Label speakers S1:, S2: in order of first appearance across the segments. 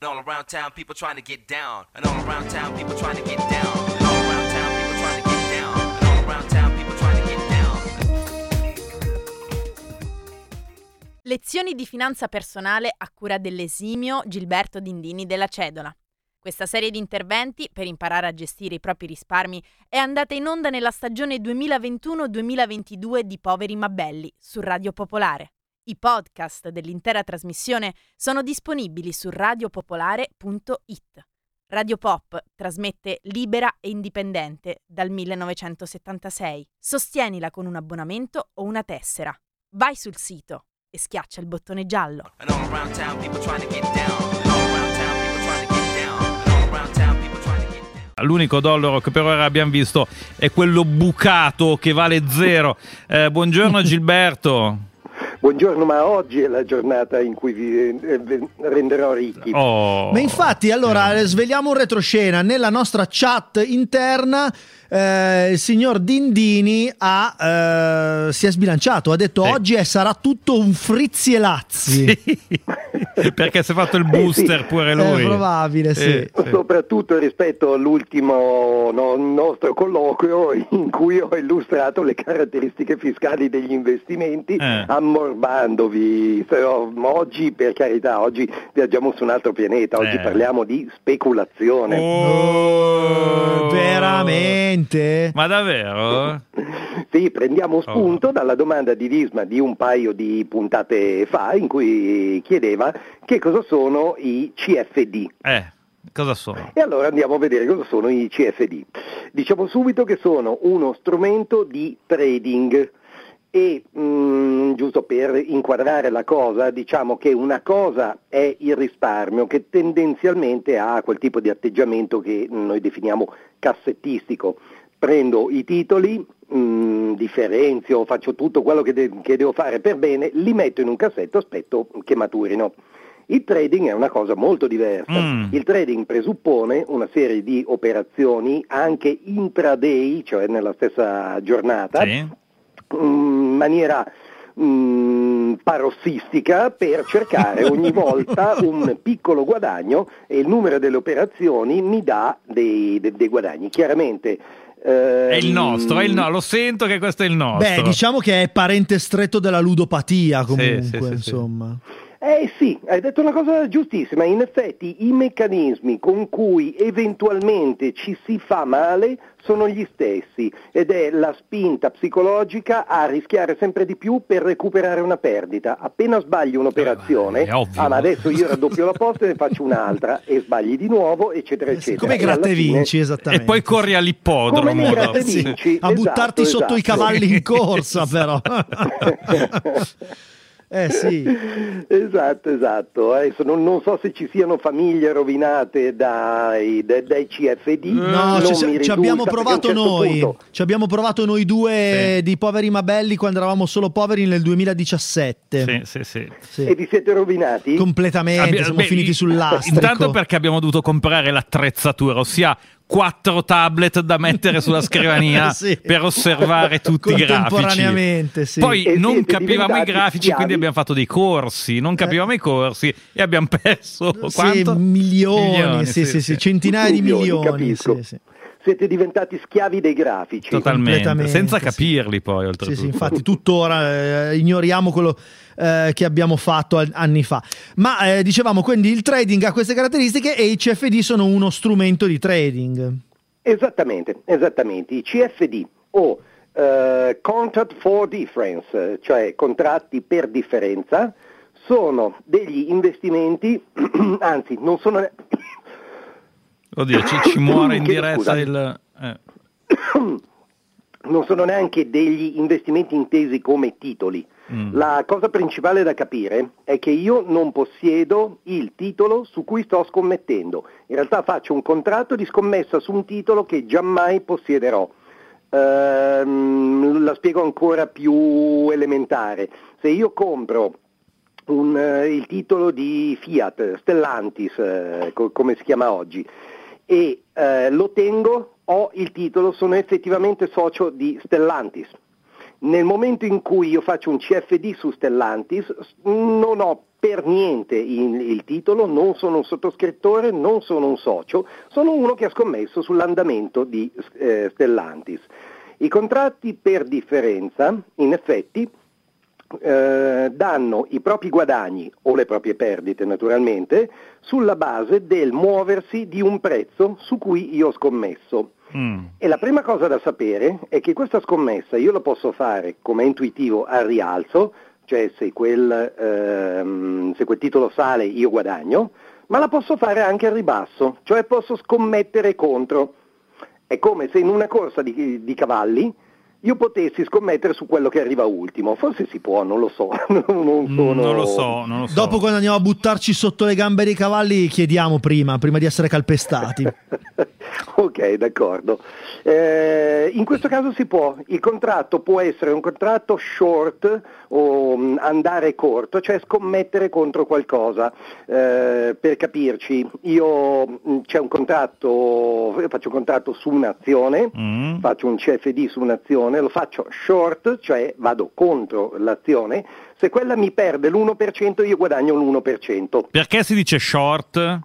S1: And all around town, people trying to get down. And all around town, people trying to get down.
S2: Lezioni di finanza personale a cura dell'esimio Gilberto Dindini della Cedola. Questa serie di interventi per imparare a gestire i propri risparmi è andata in onda nella stagione 2021-2022 di Poveri ma Belli su Radio Popolare. I podcast dell'intera trasmissione sono disponibili su radiopopolare.it. Radio Pop trasmette libera e indipendente dal 1976. Sostienila con un abbonamento o una tessera. Vai sul sito e schiaccia il bottone giallo.
S3: L'unico dollaro che per ora abbiamo visto è quello bucato che vale zero. Eh, buongiorno Gilberto.
S4: Buongiorno, ma oggi è la giornata in cui vi eh, renderò ricchi.
S3: Oh.
S5: Ma infatti, allora, sveliamo un retroscena. Nella nostra chat interna, eh, il signor Dindini ha, eh, si è sbilanciato. Ha detto
S3: Sì.
S5: oggi è- sarà tutto un frizzi e lazzi.
S3: Sì. Perché si è fatto il
S4: Eh, sì.
S3: booster pure lui.
S5: È probabile, sì.
S3: Eh, sì.
S4: Soprattutto rispetto all'ultimo no- nostro colloquio in cui ho illustrato le caratteristiche fiscali degli investimenti,
S3: Eh.
S4: ammorbandovi. Però oggi, per carità, oggi viaggiamo su un altro pianeta, oggi
S3: Eh.
S4: parliamo di speculazione.
S3: Oh.
S5: Veramente?
S3: Ma davvero?
S4: Sì, prendiamo
S3: Oh.
S4: spunto dalla domanda di Visma di un paio di puntate fa in cui chiedeva che cosa sono i CFD.
S3: Eh, cosa sono?
S4: E allora andiamo a vedere cosa sono i CFD. Diciamo subito che sono uno strumento di trading e mm, giusto per inquadrare la cosa, diciamo che una cosa è il risparmio che tendenzialmente ha quel tipo di atteggiamento che noi definiamo cassettistico. Prendo i titoli, mm, differenzio, faccio tutto quello che, de- che devo fare per bene, li metto in un cassetto, aspetto che maturino. Il trading è una cosa molto diversa.
S3: Mm.
S4: Il trading presuppone una serie di operazioni anche intraday, cioè nella stessa giornata,
S3: Sì.
S4: in maniera mm, parossistica per cercare ogni volta un piccolo guadagno e il numero delle operazioni mi dà dei, de- dei guadagni. Chiaramente
S3: È il
S4: ehm,
S3: nostro, è il no- lo sento che questo è il nostro.
S5: Beh, diciamo che è parente stretto della ludopatia, comunque,
S3: sì, sì, sì.
S5: insomma.
S4: Eh sì, hai detto una cosa giustissima, in effetti i meccanismi con cui eventualmente ci si fa male sono gli stessi ed è la spinta psicologica a rischiare sempre di più per recuperare una perdita. Appena sbagli un'operazione,
S3: Eh,
S4: ah ma adesso io raddoppio la posta e ne faccio un'altra e sbagli di nuovo, eccetera,
S5: Eh sì,
S4: eccetera.
S5: come
S4: E
S5: gratte
S4: fine-
S5: vinci, esattamente.
S3: E poi corri all'ippodromo.
S4: Gratte
S3: Sì.
S4: vinci.
S5: a buttarti
S4: Esatto,
S5: sotto i
S4: esatto.
S5: cavalli in corsa, però. eh sì.
S4: Esatto, esatto. Adesso non, non so se ci siano famiglie rovinate dai, dai- dai CFD.
S5: No, ci,
S4: mi
S5: ci
S4: risulta,
S5: abbiamo provato
S4: certo
S5: noi.
S4: punto-
S5: Ci abbiamo provato noi due
S3: Sì.
S5: di poveri ma belli quando eravamo solo poveri nel 2017.
S3: Sì, sì, sì.
S5: Sì.
S4: E vi siete rovinati?
S5: Completamente,
S3: Abbi-
S5: siamo
S3: beh,
S5: finiti
S3: i-
S5: sul lastrico.
S3: Intanto perché abbiamo dovuto comprare l'attrezzatura, ossia quattro tablet da mettere sulla scrivania
S5: Sì.
S3: per osservare tutti i grafici.
S5: Contemporaneamente, sì.
S3: Poi
S4: E
S3: non
S4: siete
S3: capivamo i grafici,
S4: schiavi.
S3: quindi abbiamo fatto dei corsi. Non capivamo i corsi e abbiamo perso
S5: Sì,
S3: quanto?
S5: milioni, sì, sì, sì, centinaia di
S4: Milioni,
S5: milioni. Sì, sì.
S4: Siete diventati schiavi dei grafici.
S3: Totalmente, senza
S5: sì.
S3: capirli poi
S5: Sì,
S3: oltretutto.
S5: sì, infatti tuttora eh, ignoriamo quello eh, che abbiamo fatto al- anni fa. Ma eh, dicevamo quindi il trading ha queste caratteristiche e i CFD sono uno strumento di trading.
S4: Esattamente, esattamente. I CFD o eh, Contract for Difference, cioè contratti per differenza, sono degli investimenti, anzi non sono...
S3: Oddio, ci, ci muore in diretta il... eh.
S4: non sono neanche degli investimenti intesi come titoli.
S3: Mm.
S4: La cosa principale da capire è che io non possiedo il titolo su cui sto scommettendo. In realtà faccio un contratto di scommessa su un titolo che giammai possiederò. Ehm, la spiego ancora più elementare. Se io compro un, eh, il titolo di Fiat, Stellantis, eh, co- come si chiama oggi, e eh, lo tengo, ho il titolo, sono effettivamente socio di Stellantis. Nel momento in cui io faccio un CFD su Stellantis non ho per niente il, il, titolo, non sono un sottoscrittore, non sono un socio, sono uno che ha scommesso sull'andamento di eh, Stellantis. I contratti per differenza, in effetti, eh, danno i propri guadagni o le proprie perdite naturalmente sulla base del muoversi di un prezzo su cui io ho scommesso. Mm. E la prima cosa da sapere è che questa scommessa io la posso fare come intuitivo al rialzo, cioè se quel, ehm, se quel titolo sale io guadagno, ma la posso fare anche al ribasso, cioè posso scommettere contro. È come se in una corsa di, di cavalli io potessi scommettere su quello che arriva ultimo. Forse si può, non lo so. non, sono...
S3: non, lo so non, lo so,
S5: Dopo quando andiamo a buttarci sotto le gambe dei cavalli chiediamo prima, prima di essere calpestati.
S4: ok, d'accordo. Eh, in questo caso si può. Il contratto può essere un contratto short o um, andare corto, cioè scommettere contro qualcosa. Eh, per capirci, io mm, c'è un contratto, faccio un contratto su un'azione, mm. faccio un CFD su un'azione un'azione, lo faccio short, cioè vado contro l'azione, se quella mi perde l'1% io guadagno l'1%.
S3: Perché si dice short?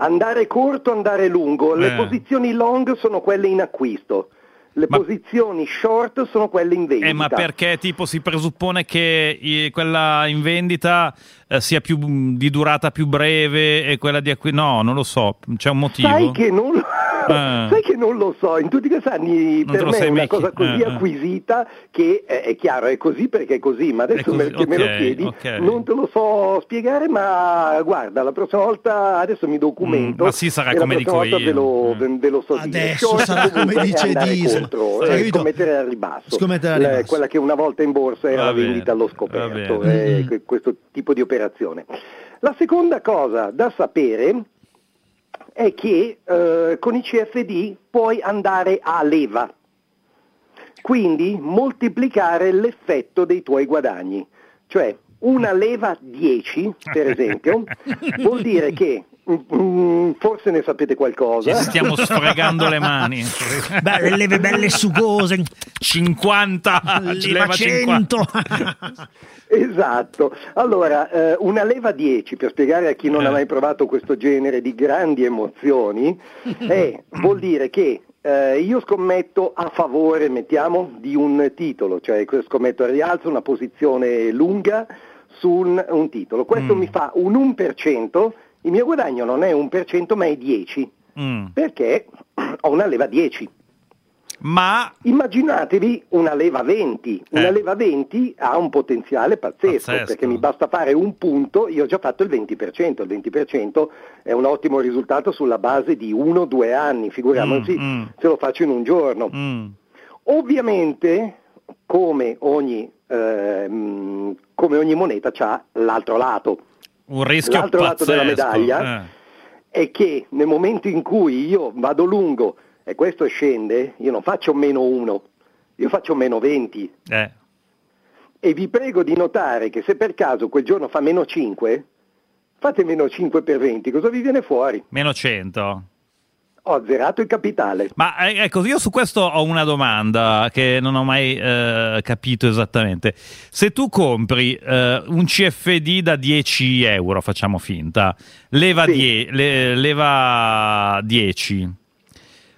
S4: Andare corto, andare lungo, le eh. posizioni long sono quelle in acquisto. Le ma, posizioni short sono quelle in vendita.
S3: Eh, ma perché tipo si presuppone che i, quella in vendita eh, sia più, di durata più breve e quella di acquisto? No, non lo so, c'è un motivo.
S4: Sai che non lo eh. Sai che non lo so, in tutti questi anni non per me è una cosa così eh, eh, acquisita che è, è, chiaro, è così perché è così, ma adesso così, che okay, me lo chiedi okay. non te lo so spiegare, ma guarda, la prossima volta adesso mi documento. Mm,
S3: ma sì, sarà come dico io.
S4: Ve lo,
S3: mm.
S4: ve lo so
S5: adesso dire. sarà come dice Disney.
S4: Contro, eh, scommettere al ribasso. Scommettere al ribasso. quella che una volta in borsa era la vendita allo scoperto, eh, mm. questo tipo di operazione. La seconda cosa da sapere è che eh, con i CFD puoi andare a leva, quindi moltiplicare l'effetto dei tuoi guadagni. Cioè una leva 10, per esempio, vuol dire che forse ne sapete qualcosa.
S3: Ci stiamo sfregando le mani.
S5: Beh, le leve belle sugose.
S3: 50,
S5: leva 100.
S4: esatto. Allora, eh, una leva 10, per spiegare a chi non eh. ha mai provato questo genere di grandi emozioni, è, vuol dire che eh, io scommetto a favore, mettiamo, di un titolo, cioè scommetto a rialzo una posizione lunga su un, un titolo. Questo mm. mi fa un 1% il mio guadagno non è un per cento ma è 10, mm. perché ho una leva 10.
S3: Ma
S4: immaginatevi una leva 20, una eh. leva 20 ha un potenziale pazzesco, pazzesco, perché mi basta fare un punto, io ho già fatto il 20%, il 20% è un ottimo risultato sulla base di 1-2 anni, figuriamoci mm, mm. se lo faccio in un giorno. Mm. Ovviamente, come ogni, eh, come ogni moneta, c'ha l'altro lato
S3: un rischio
S4: L'altro
S3: pazzesco.
S4: lato della medaglia eh. è che nel momento in cui io vado lungo e questo scende, io non faccio meno 1, io faccio meno 20. Eh. E vi prego di notare che se per caso quel giorno fa meno 5, fate meno 5 per 20, cosa vi viene fuori?
S3: Meno 100
S4: ho zerato il capitale.
S3: Ma eh, ecco, io su questo ho una domanda che non ho mai eh, capito esattamente. Se tu compri eh, un CFD da 10 euro, facciamo finta, leva, sì. die, le, leva 10.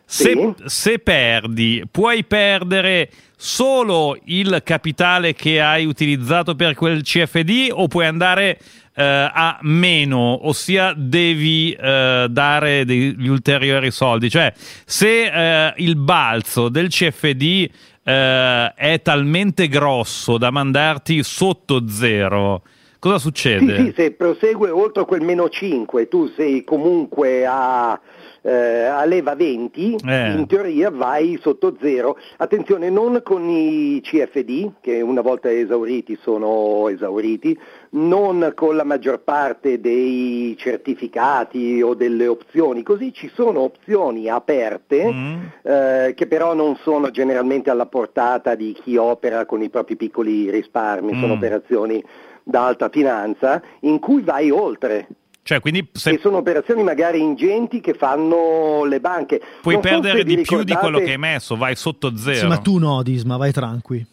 S3: Se, sì. se perdi, puoi perdere solo il capitale che hai utilizzato per quel CFD o puoi andare a meno, ossia devi eh, dare degli ulteriori soldi. Cioè, se eh, il balzo del CFD eh, è talmente grosso da mandarti sotto zero, cosa succede?
S4: Sì, sì, se prosegue oltre quel meno 5, tu sei comunque a eh, a leva 20, eh. in teoria vai sotto zero. Attenzione, non con i CFD, che una volta esauriti sono esauriti, non con la maggior parte dei certificati o delle opzioni, così ci sono opzioni aperte mm. eh, che però non sono generalmente alla portata di chi opera con i propri piccoli risparmi, mm. sono operazioni da alta finanza in cui vai oltre.
S3: Cioè, quindi se...
S4: E sono operazioni magari ingenti che fanno le banche.
S3: Puoi non perdere so di più di quello che hai messo, vai sotto zero.
S5: Sì, ma tu no, Disma, vai tranqui.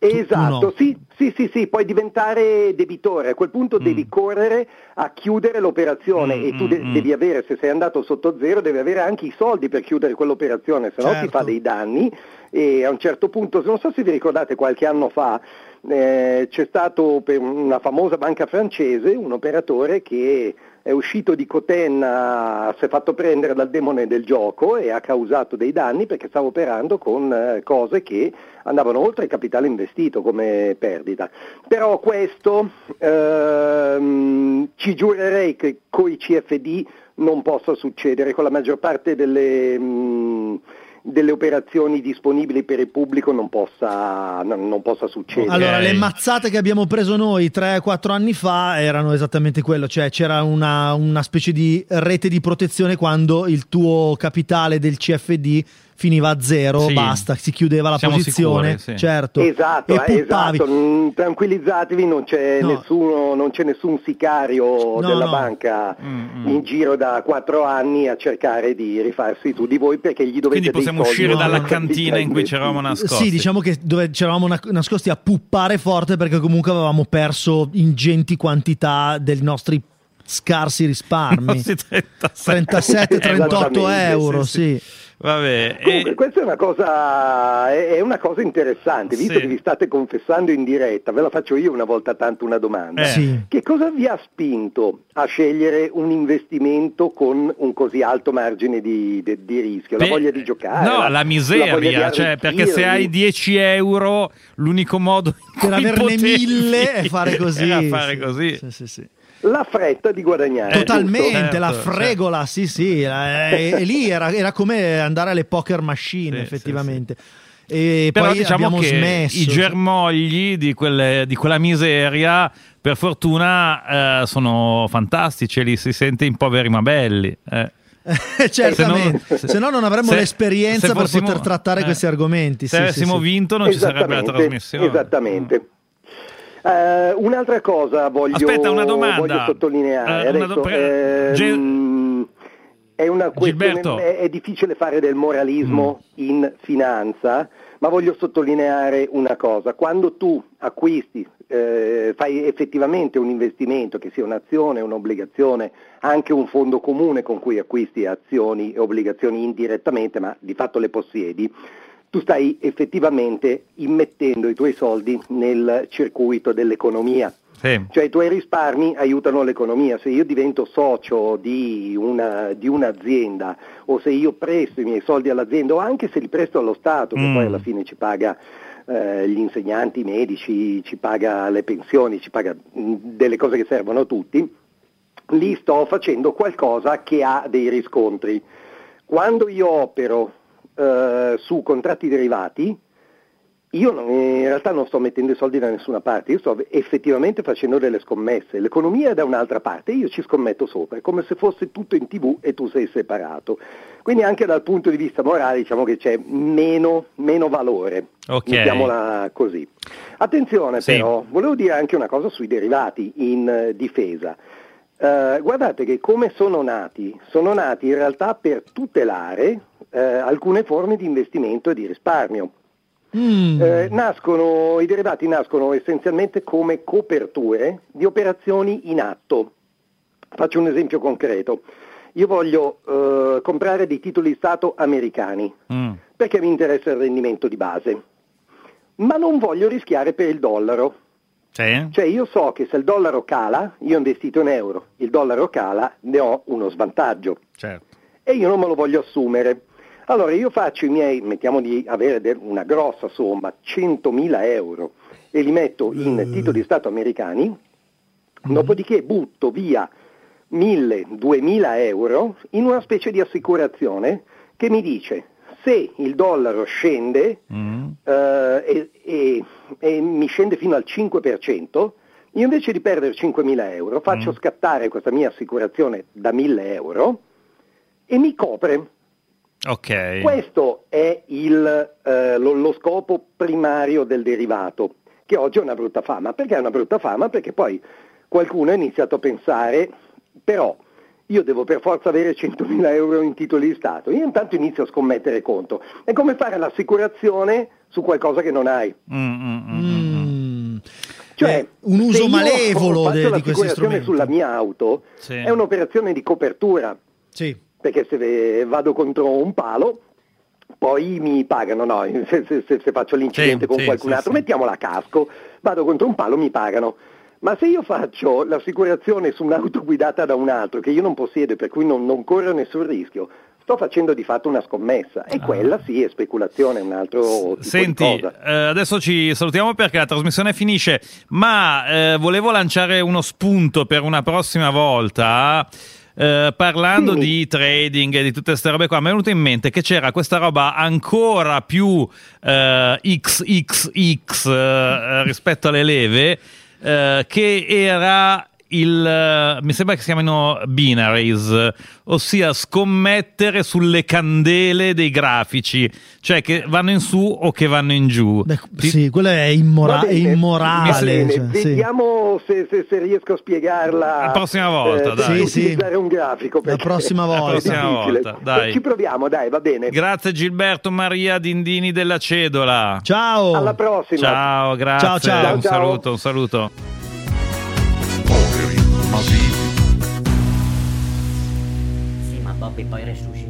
S4: Esatto, sì, sì, sì, sì, puoi diventare debitore, a quel punto
S3: Mm.
S4: devi correre a chiudere l'operazione
S3: Mm,
S4: e tu de-
S3: mm, mm.
S4: devi avere, se sei andato sotto zero, devi avere anche i soldi per chiudere quell'operazione, se no ti
S5: Certo.
S4: fa dei danni e a un certo punto, non so se vi ricordate qualche anno fa, eh, c'è stato per una famosa banca francese un operatore che è uscito di Cotenna, si è fatto prendere dal demone del gioco e ha causato dei danni perché stava operando con eh, cose che andavano oltre il capitale investito come perdita. Però questo ehm, ci giurerei che con i CFD non possa succedere, con la maggior parte delle, mh, delle operazioni disponibili per il pubblico non possa, non- non possa succedere.
S5: Allora, le mazzate che abbiamo preso noi 3-4 anni fa erano esattamente quello, cioè c'era una, una specie di rete di protezione quando il tuo capitale del CFD finiva a zero,
S3: Sì.
S5: basta, si chiudeva la
S3: Siamo
S5: posizione,
S3: sicuri, sì.
S5: certo.
S4: Esatto,
S5: e
S4: eh, esatto. Mm, tranquillizzatevi, non c'è,
S5: No.
S4: nessuno, non c'è nessun sicario
S5: No,
S4: della
S5: no.
S4: banca
S3: Mm, mm.
S4: in giro da quattro anni a cercare di rifarsi tu di voi perché gli dovete
S3: Quindi possiamo uscire
S5: no,
S3: dalla
S5: no,
S3: cantina in cui c'eravamo nascosti.
S5: Sì, diciamo che dove c'eravamo na- nascosti a puppare forte perché comunque avevamo perso ingenti quantità dei nostri scarsi risparmi.
S3: Sì, 37,
S5: 37-38
S4: Esattamente,
S5: euro, sì.
S3: Vabbè,
S4: Comunque,
S3: e-
S4: questa è una cosa, è è una cosa interessante, visto
S3: Sì.
S4: che vi state confessando in diretta, ve la faccio io una volta tanto una domanda.
S3: Eh.
S5: Sì.
S4: Che cosa vi ha spinto a scegliere un investimento con un così alto margine di, di- di rischio? La
S3: Beh,
S4: voglia di giocare?
S3: No, la,
S4: di
S3: miseria, cioè, perché se hai
S4: arricchirvi?
S3: 10 euro, l'unico modo
S5: Per averne
S3: potevi
S5: mille e fare così.
S3: Era fare
S5: sì.
S3: così.
S5: Sì, sì, sì.
S4: La fretta di guadagnare.
S5: Totalmente,
S3: certo,
S5: la
S3: certo.
S5: fregola, sì, sì, eh, e, e lì era, era come andare alle poker machine,
S3: Sì,
S5: effettivamente. E
S3: Però
S5: poi
S3: diciamo
S5: abbiamo
S3: che
S5: smesso.
S3: i germogli di, quelle- di quella miseria, per fortuna, eh, sono fantastici, li si sente in poveri ma belli. eh.
S5: Certamente, se no non avremmo
S3: se-
S5: l'esperienza
S3: se
S5: per
S3: fossimo-
S5: poter trattare
S3: eh,
S5: questi argomenti.
S3: Se
S5: sì,
S3: avessimo
S5: sì, sì.
S3: vinto non ci sarebbe la trasmissione.
S4: Esattamente. Eh, un'altra cosa voglio,
S3: Aspetta, una
S4: voglio sottolineare.
S3: Eh, una
S4: Adesso,
S3: do- pre-
S4: ehm, è, una questione, è difficile fare del moralismo
S3: Mm.
S4: in finanza, ma voglio sottolineare una cosa. Quando tu acquisti, eh, fai effettivamente un investimento, che sia un'azione, un'obbligazione, anche un fondo comune con cui acquisti azioni e obbligazioni indirettamente, ma di fatto le possiedi, tu stai effettivamente immettendo i tuoi soldi nel circuito dell'economia.
S3: Sì.
S4: Cioè i tuoi risparmi aiutano l'economia, se io divento socio di, una- di un'azienda o se io presto i miei soldi all'azienda o anche se li presto allo Stato che
S3: Mm.
S4: poi alla fine ci paga eh, gli insegnanti, i medici, ci paga le pensioni, ci paga mh, delle cose che servono a tutti, lì sto facendo qualcosa che ha dei riscontri. Quando io opero eh, su contratti derivati, io non- in realtà non sto mettendo i soldi da nessuna parte, io sto effettivamente facendo delle scommesse. L'economia è da un'altra parte, io ci scommetto sopra, è come se fosse tutto in tv e tu sei separato. Quindi anche dal punto di vista morale diciamo che c'è meno, meno valore,
S3: Ok.
S4: mettiamola così. Attenzione
S3: Sì.
S4: però, volevo dire anche una cosa sui derivati in eh, difesa. Eh, guardate che come sono nati? Sono nati in realtà per tutelare eh, alcune forme di investimento e di risparmio.
S5: Mm.
S4: Eh, nascono, I derivati nascono essenzialmente come coperture di operazioni in atto. Faccio un esempio concreto. Io voglio eh, comprare dei titoli di Stato americani
S3: Mm.
S4: perché mi interessa il rendimento di base, ma non voglio rischiare per il dollaro.
S3: Sì?
S4: Cioè io so che se il dollaro cala, io ho investito in euro, il dollaro cala, ne ho uno svantaggio
S3: Certo.
S4: e io non me lo voglio assumere. Allora io faccio i miei, mettiamo di avere una grossa somma, 100.000 euro, e li metto in
S5: Mm.
S4: titoli di Stato americani, dopodiché butto via 1.000-2.000 euro in una specie di assicurazione che mi dice se il dollaro scende
S3: Mm.
S4: eh, e, e- e mi scende fino al 5%, io invece di perdere 5.000 euro faccio
S3: Mm.
S4: scattare questa mia assicurazione da 1.000 euro e mi copre.
S3: Ok.
S4: Questo è il, eh, lo, lo scopo primario del derivato, che oggi è una brutta fama. Perché è una brutta fama? Perché poi qualcuno ha iniziato a pensare, però io devo per forza avere 100.000 euro in titoli di Stato. Io intanto inizio a scommettere conto. È come fare l'assicurazione su qualcosa che non hai.
S3: Mm, mm, mm, mm.
S5: Mm.
S4: Cioè,
S5: Eh, un uso malevolo
S4: faccio
S5: de- di questi
S4: l'assicurazione
S5: strumenti.
S4: sulla mia auto,
S3: Sì.
S4: è un'operazione di copertura,
S5: Sì.
S4: perché se vado contro un palo poi mi pagano, no, se, se- se- se faccio l'incidente
S3: Sì,
S4: con
S3: sì,
S4: qualcun
S3: sì,
S4: altro,
S3: sì.
S4: mettiamola a casco, vado contro un palo, mi pagano. Ma se io faccio l'assicurazione su un'auto guidata da un altro che io non possiedo e per cui non, non corro nessun rischio, sto facendo di fatto una scommessa e quella sì è speculazione, è un altro di
S3: Senti, eh, adesso ci salutiamo perché la trasmissione finisce, ma eh, volevo lanciare uno spunto per una prossima volta. eh, parlando
S4: Dimmi.
S3: di trading e di tutte queste robe qua, mi è venuto in mente che c'era questa roba ancora più eh, XXX eh, rispetto alle leve, eh, che era il eh, mi sembra che si chiamino binaries, ossia scommettere sulle candele dei grafici, cioè che vanno in su o che vanno in giù.
S5: Beh,
S3: Ti-
S5: sì, quello è, immora-
S4: Va
S5: è
S4: bene,
S5: immorale.
S4: bene,
S5: cioè, sì.
S4: vediamo se, se- se riesco a spiegarla
S3: La prossima volta,
S4: eh,
S3: dai.
S5: Sì, sì.
S4: un grafico
S5: La prossima volta.
S3: La prossima volta, dai.
S4: ci proviamo dai va bene
S3: Grazie Gilberto Maria Dindini della Cedola.
S5: Ciao.
S4: alla prossima
S3: Ciao, grazie.
S5: Ciao, ciao.
S3: Un
S4: Ciao, ciao.
S3: saluto, un saluto.
S6: Poveri, ma vivi.